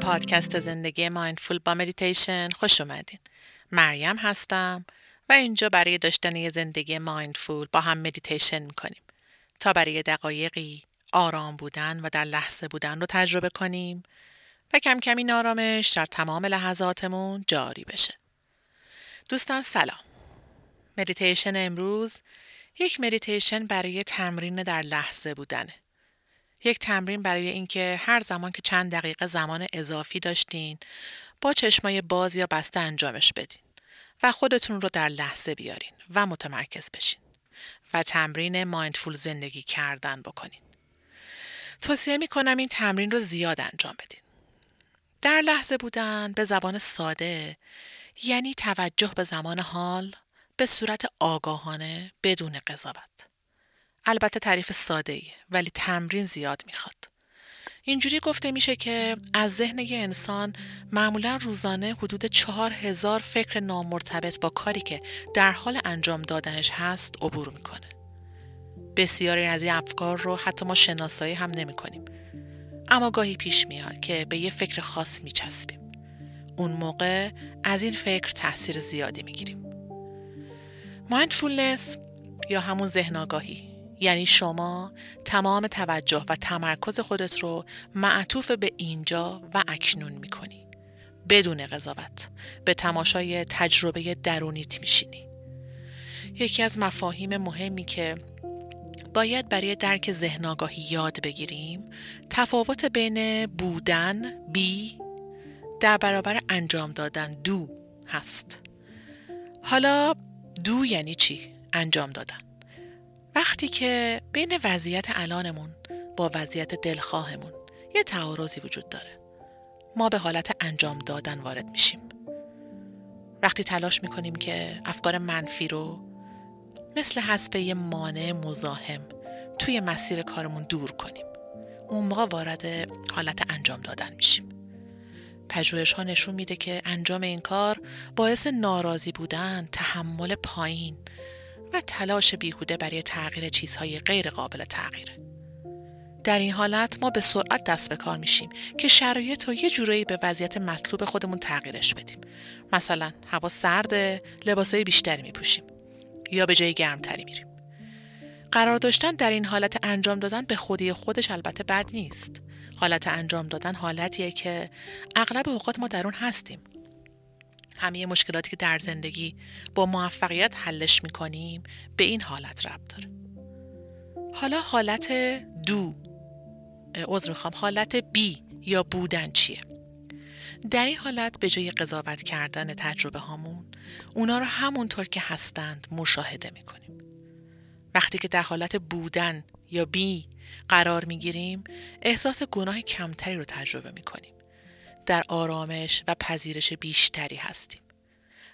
پادکست زندگی mindful با مدیتیشن خوش اومدین. مریم هستم و اینجا برای داشتن یه زندگی mindful با هم مدیتیشن می‌کنیم. تا برای دقایقی آرام بودن و در لحظه بودن رو تجربه کنیم و کم کم این آرامش در تمام لحظاتمون جاری بشه. دوستان سلام. مدیتیشن امروز یک مدیتیشن برای تمرین در لحظه بودنه. یک تمرین برای اینکه هر زمان که چند دقیقه زمان اضافی داشتین با چشمای باز یا بسته انجامش بدین و خودتون رو در لحظه بیارین و متمرکز بشین و تمرین مایندفول زندگی کردن بکنین. توصیه می کنم این تمرین رو زیاد انجام بدین. در لحظه بودن به زبان ساده یعنی توجه به زمان حال به صورت آگاهانه بدون قضاوت. البته تعریف ساده ای ولی تمرین زیاد می‌خواد. اینجوری گفته میشه که از ذهن یه انسان معمولا روزانه حدود چهار هزار فکر نامرتبط با کاری که در حال انجام دادنش هست عبور می‌کنه. بسیاری از این افکار رو حتی ما شناسایی هم نمی کنیم. اما گاهی پیش میاد که به یه فکر خاص میچسبیم. اون موقع از این فکر تاثیر زیادی می‌گیریم. مایندفولنس یا همون ذهن آگاهی یعنی شما تمام توجه و تمرکز خودت رو معطوف به اینجا و اکنون می‌کنی. بدون قضاوت به تماشای تجربه درونیت میشینی. یکی از مفاهیم مهمی که باید برای درک ذهن آگاهی یاد بگیریم تفاوت بین بودن بی در برابر انجام دادن دو هست. حالا دو یعنی چی؟ انجام دادن. وقتی که بین وضعیت الانمون با وضعیت دلخواهمون یه تعارضی وجود داره ما به حالت انجام دادن وارد میشیم. وقتی تلاش می‌کنیم که افکار منفی رو مثل حسب یه مانع مزاحم توی مسیر کارمون دور کنیم اون موقع وارد حالت انجام دادن میشیم. پژوهش ها نشون میده که انجام این کار باعث ناراضی بودن، تحمل پایین و تلاش بیهوده برای تغییر چیزهای غیر قابل تغییره. در این حالت ما به سرعت دست به کار میشیم که شرایط رو یه جورایی به وضعیت مطلوب خودمون تغییرش بدیم. مثلا هوا سرده، لباسای بیشتری میپوشیم یا به جای گرمتری میریم. قرار داشتن در این حالت انجام دادن به خودی خودش البته بد نیست. حالت انجام دادن حالتیه که اغلب اوقات ما در اون هستیم. همه مشکلاتی که در زندگی با موفقیت حلش می‌کنیم به این حالت ربط داره. حالا حالت دو عذر می‌خوام. حالت بی یا بودن چیه؟ در این حالت به جای قضاوت کردن تجربه هامون اونا رو همونطور که هستند مشاهده می‌کنیم. وقتی که در حالت بودن یا بی قرار می‌گیریم احساس گناه کمتری رو تجربه می‌کنیم. در آرامش و پذیرش بیشتری هستیم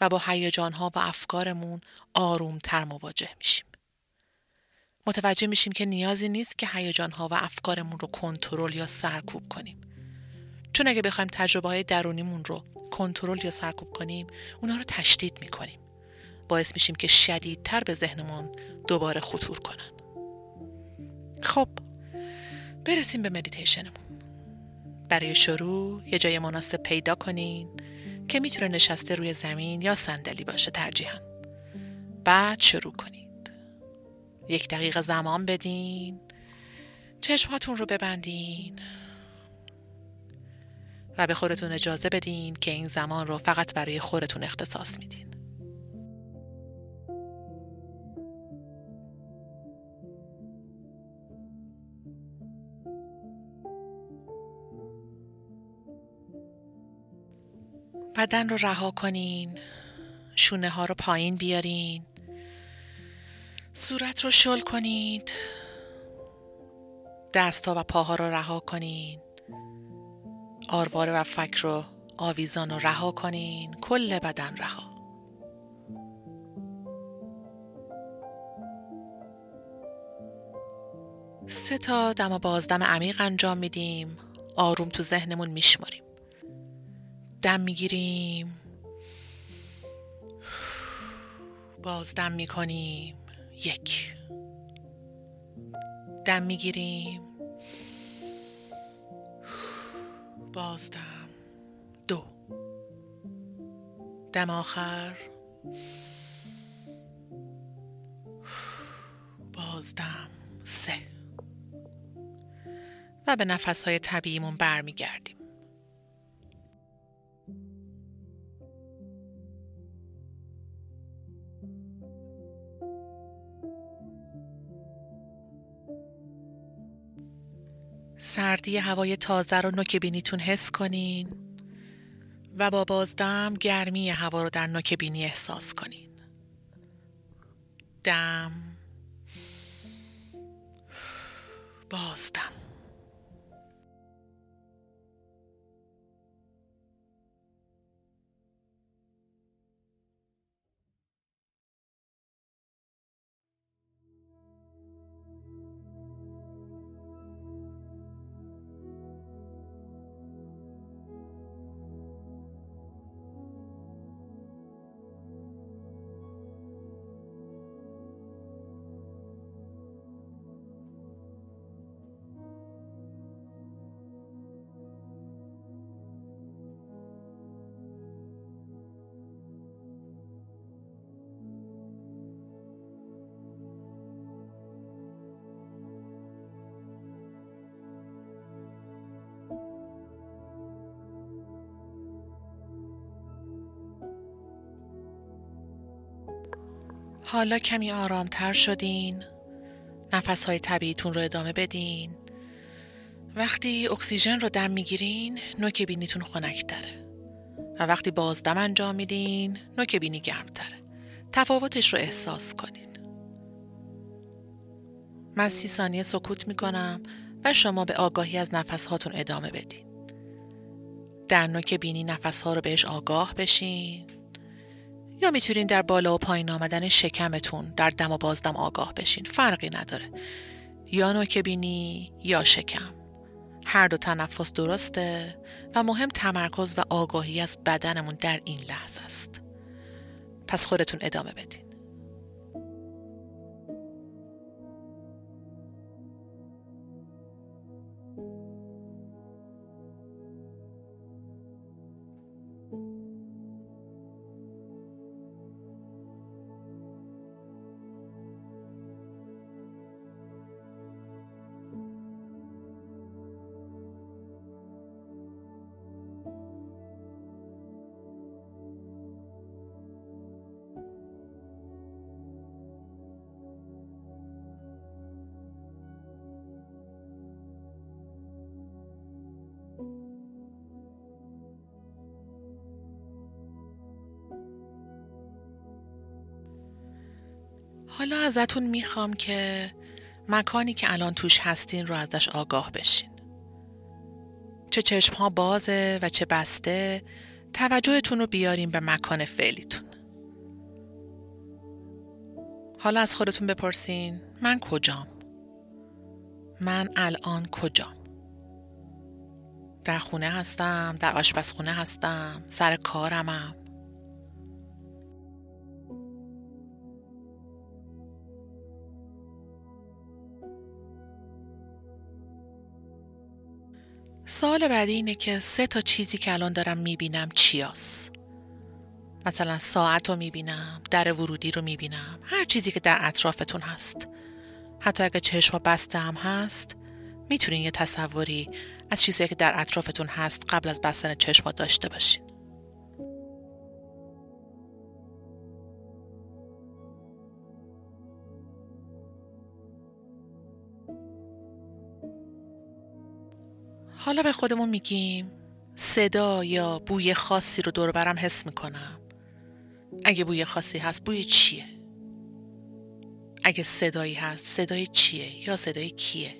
و با هیجانها و افکارمون آرومتر مواجه میشیم. متوجه میشیم که نیازی نیست که هیجانها و افکارمون رو کنترل یا سرکوب کنیم. چون اگه بخوایم تجربه های درونیمون رو کنترل یا سرکوب کنیم، اونا رو تشدید می‌کنیم. باعث میشیم که شدیدتر به ذهنمون دوباره خطور کنن. خب برسیم به مدیتیشنمون. برای شروع یه جای مناسب پیدا کنین که می‌تونه نشسته روی زمین یا صندلی باشه ترجیحاً. بعد شروع کنید. یک دقیقه زمان بدین. چشماتون رو ببندین. و به خودتون اجازه بدین که این زمان رو فقط برای خودتون اختصاص میدین. بدن رو رها کنین. شونه ها رو پایین بیارین. صورت رو شل کنید. دست ها و پاها رو رها کنین. آرواره و فک رو آویزان رو رها کنین. کل بدن رها. سه تا دم و بازدم عمیق انجام میدیم. آروم تو ذهنمون میشماریم دم می‌گیریم. باز دم می‌کنیم. یک. دم می‌گیریم. بازدم دو. دم آخر. بازدم سه. و به نفسهای طبیعیمون برمیگردیم. سردی هوای تازه رو نوک بینیتون حس کنین و با بازدم گرمی هوا رو در نوک بینی احساس کنین. دم. بازدم. حالا کمی آرامتر شدین. نفس های طبیعیتون رو ادامه بدین. وقتی اکسیژن رو دم می‌گیرین نوک بینیتون خنک و وقتی بازدم انجام میدین نوک بینی گرمتره. تفاوتش رو احساس کنین. من سی ثانیه سکوت می‌کنم و شما به آگاهی از نفس هاتون ادامه بدین. در نوک بینی نفس ها رو بهش آگاه بشین. یا می‌تونین در بالا و پایین آمدن شکمتون در دم و بازدم آگاه بشین. فرقی نداره. یا نوک بینی یا شکم. هر دو تنفس درسته و مهم تمرکز و آگاهی از بدنمون در این لحظه است. پس خودتون ادامه بدین. حالا ازتون می‌خوام که مکانی که الان توش هستین رو ازش آگاه بشین. چه چشم ها بازه و چه بسته توجهتون رو بیاریم به مکان فعلیتون. حالا از خودتون بپرسین من کجام؟ من الان کجام؟ در خونه هستم، در آشپزخونه هستم، سر کارمم. سال بعدی اینه که سه تا چیزی که الان دارم می‌بینم چیاس؟ مثلا ساعت رو می‌بینم در ورودی رو می‌بینم هر چیزی که در اطرافتون هست. حتی اگه چشم بسته هم هست می‌تونین یه تصوری از چیزی که در اطرافتون هست قبل از بستن چشم داشته باشین. حالا به خودمون میگیم صدا یا بوی خاصی رو دور برم حس می‌کنم اگه بوی خاصی هست بوی چیه؟ اگه صدایی هست صدای چیه یا صدای کیه؟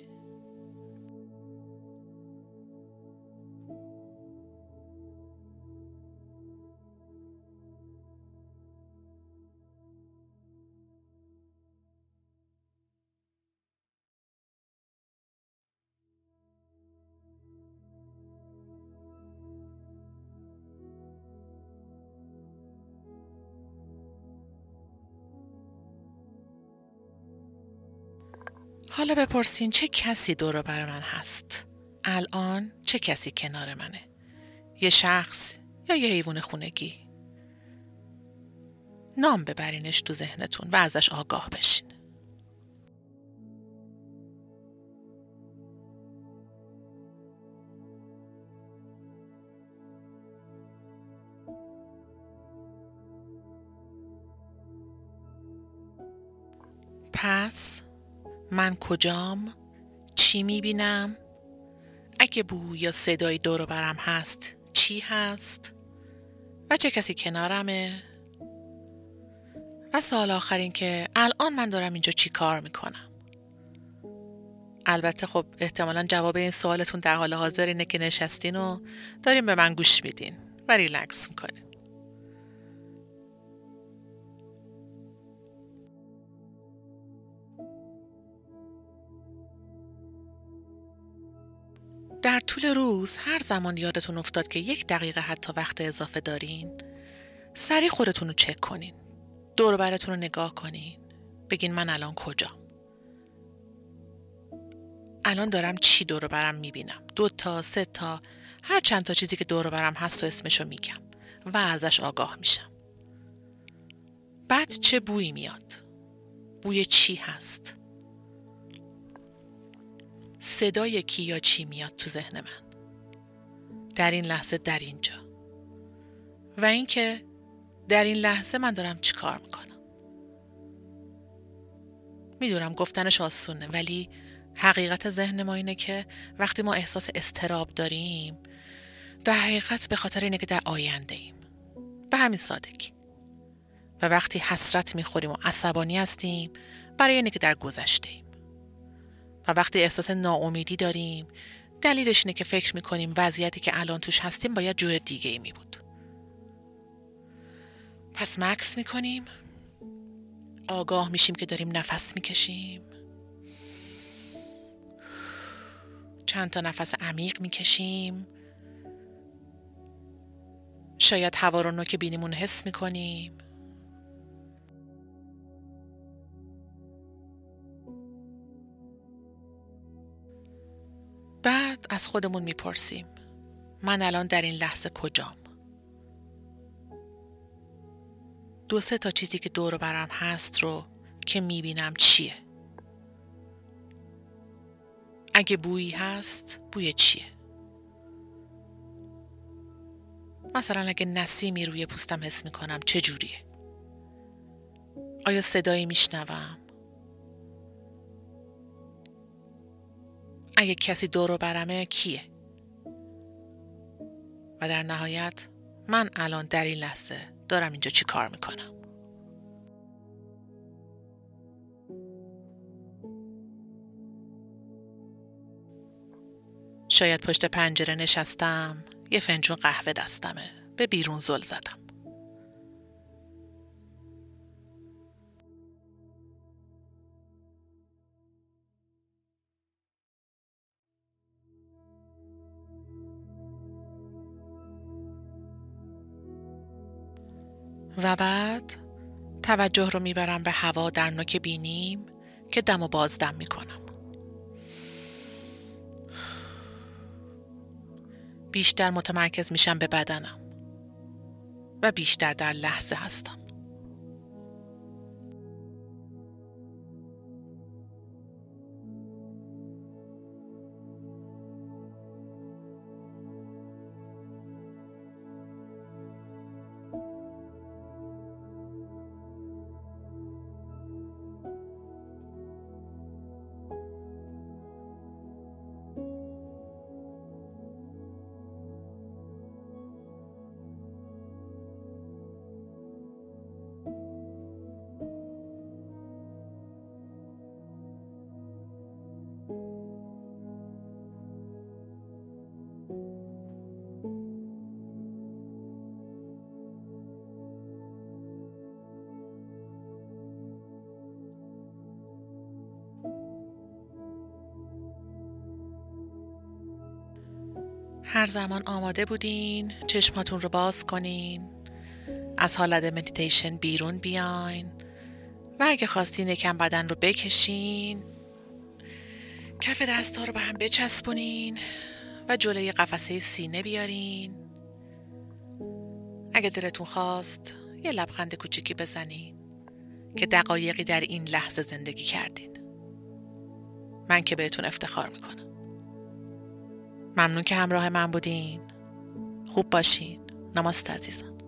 حالا بپرسین چه کسی دور بر من هست؟ الان چه کسی کنار منه؟ یه شخص یا یه حیوان خونگی نام ببرینش تو ذهنتون و ازش آگاه بشین من کجام؟ چی می‌بینم؟ اگه بو یا صدای دور برم هست چی هست؟ و چه کسی کنارمه؟ و سال آخر که الان من دارم اینجا چی کار می‌کنم؟ البته خب احتمالا جواب این سوالتون در حال حاضر اینه که نشستین و داریم به من گوش میدین و ریلکس می‌کنین. در طول روز هر زمان یادتون افتاد که یک دقیقه حتی وقت اضافه دارین سریع خودتون رو چک کنین دور براتون رو نگاه کنین بگین من الان کجا الان دارم چی دور برم می‌بینم؟ دو تا سه تا هر چند تا چیزی که دور برم هست و اسمشو میگم و ازش آگاه میشم. بعد چه بویی میاد؟ بوی چی هست؟ صدای کی یا چی میاد تو ذهن من. در این لحظه در اینجا. و اینکه در این لحظه من دارم چی کار می‌کنم. می‌دونم گفتنش آسونه ولی حقیقت ذهن ما اینه که وقتی ما احساس استراب داریم در حقیقت به خاطر اینه که در آینده ایم. به همین سادگی. و وقتی حسرت می‌خوریم و عصبانی هستیم برای اینه که در گذشته ایم. و وقتی احساس ناامیدی داریم دلیلش اینه که فکر می‌کنیم وضعیتی که الان توش هستیم باید جور دیگه ای می بود. پس مکس می‌کنیم. آگاه میشیم که داریم نفس می‌کشیم. چند تا نفس عمیق می‌کشیم. شاید هوا رو نوک بینیمون حس می‌کنیم. بعد از خودمون می‌پرسیم. من الان در این لحظه کجام؟ دو سه تا چیزی که دور برم هست رو که می‌بینم چیه؟ اگه بویی هست بوی چیه؟ مثلا اگه نسیمی روی پوستم حس می‌کنم چه جوریه؟ آیا صدایی میشنوم؟ اگه کسی دور برمه کیه؟ و در نهایت من الان در این لحظه دارم اینجا چی کار می‌کنم؟ شاید پشت پنجره نشستم یه فنجون قهوه دستمه به بیرون زل زدم. و بعد توجه رو می‌برم به هوا در نوک بینیم که دم و بازدم می‌کنم. بیشتر متمرکز میشم به بدنم و بیشتر در لحظه هستم. هر زمان آماده بودین چشماتون رو باز کنین از حالت مدیتیشن بیرون بیاین و اگه خواستین یکم بدن رو بکشین. کف دستا رو به هم بچسبونین و جلوی قفسه سینه بیارین. اگه دلتون خواست یه لبخند کوچیکی بزنین که دقایقی در این لحظه زندگی کردین. من که بهتون افتخار می‌کنم. ممنون که همراه من بودین. خوب باشین. نماست عزیزم.